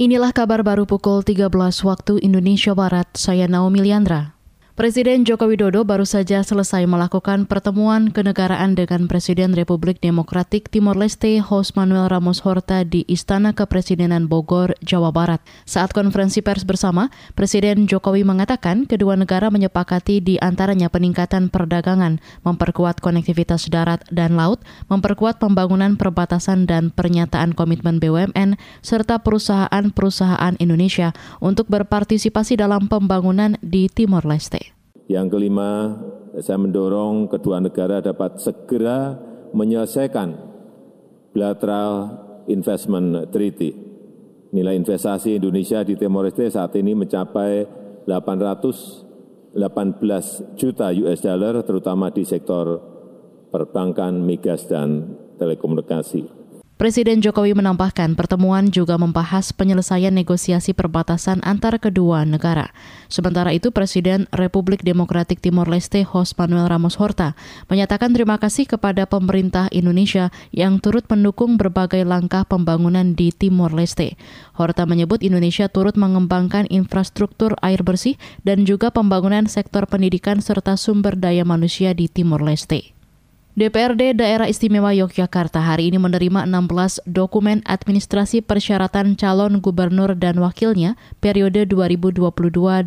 Inilah kabar baru pukul 13 waktu Indonesia Barat. Saya Naomi Liandra. Presiden Joko Widodo baru saja selesai melakukan pertemuan kenegaraan dengan Presiden Republik Demokratik Timor Leste Jose Manuel Ramos Horta di Istana Kepresidenan Bogor, Jawa Barat. Saat konferensi pers bersama, Presiden Jokowi mengatakan kedua negara menyepakati di antaranya peningkatan perdagangan, memperkuat konektivitas darat dan laut, memperkuat pembangunan perbatasan dan pernyataan komitmen BUMN, serta perusahaan-perusahaan Indonesia untuk berpartisipasi dalam pembangunan di Timor Leste. Yang kelima, saya mendorong kedua negara dapat segera menyelesaikan bilateral investment treaty. Nilai investasi Indonesia di Timor Leste saat ini mencapai 818 juta US dollar, terutama di sektor perbankan, migas, dan telekomunikasi. Presiden Jokowi menambahkan pertemuan juga membahas penyelesaian negosiasi perbatasan antar kedua negara. Sementara itu, Presiden Republik Demokratik Timor Leste Jose Manuel Ramos Horta menyatakan terima kasih kepada pemerintah Indonesia yang turut mendukung berbagai langkah pembangunan di Timor Leste. Horta menyebut Indonesia turut mengembangkan infrastruktur air bersih dan juga pembangunan sektor pendidikan serta sumber daya manusia di Timor Leste. DPRD Daerah Istimewa Yogyakarta hari ini menerima 16 dokumen administrasi persyaratan calon gubernur dan wakilnya periode 2022-2027.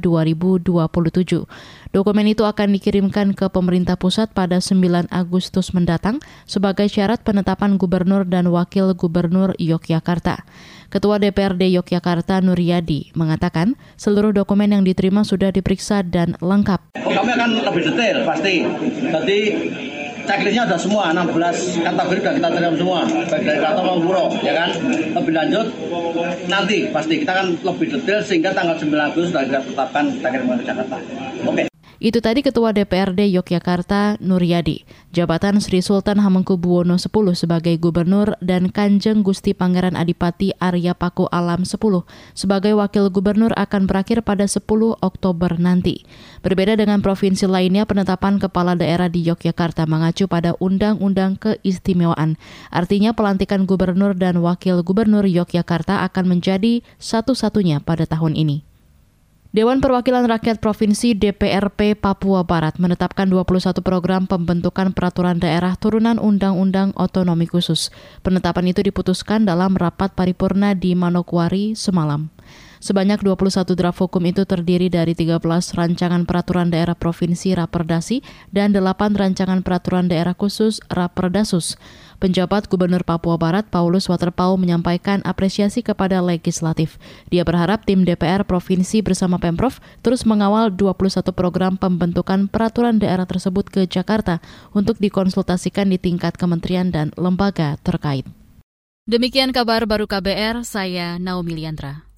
Dokumen itu akan dikirimkan ke pemerintah pusat pada 9 Agustus mendatang sebagai syarat penetapan gubernur dan wakil gubernur Yogyakarta. Ketua DPRD Yogyakarta Nuryadi mengatakan seluruh dokumen yang diterima sudah diperiksa dan lengkap. Kami akan lebih detail pasti. Checklistnya ada semua 16 kategori sudah kita terima semua baik dari Keraton maupun Puro ya kan lebih lanjut nanti pasti kita akan lebih detail sehingga tanggal 9 Agustus sudah kita tetapkan kita Jakarta oke okay. Itu tadi Ketua DPRD Yogyakarta Nuryadi. Jabatan Sri Sultan Hamengkubuwono X sebagai Gubernur dan Kanjeng Gusti Pangeran Adipati Arya Paku Alam X sebagai Wakil Gubernur akan berakhir pada 10 Oktober nanti. Berbeda dengan provinsi lainnya, penetapan kepala daerah di Yogyakarta mengacu pada Undang-Undang Keistimewaan. Artinya pelantikan Gubernur dan Wakil Gubernur Yogyakarta akan menjadi satu-satunya pada tahun ini. Dewan Perwakilan Rakyat Provinsi DPRP Papua Barat menetapkan 21 program pembentukan peraturan daerah turunan Undang-Undang Otonomi Khusus. Penetapan itu diputuskan dalam rapat paripurna di Manokwari semalam. Sebanyak 21 draft hukum itu terdiri dari 13 rancangan peraturan daerah provinsi Raperdasi dan 8 rancangan peraturan daerah khusus Raperdasus. Penjabat Gubernur Papua Barat Paulus Waterpau menyampaikan apresiasi kepada legislatif. Dia berharap tim DPR Provinsi bersama Pemprov terus mengawal 21 program pembentukan peraturan daerah tersebut ke Jakarta untuk dikonsultasikan di tingkat kementerian dan lembaga terkait. Demikian kabar baru KBR, saya Naomi Liandra.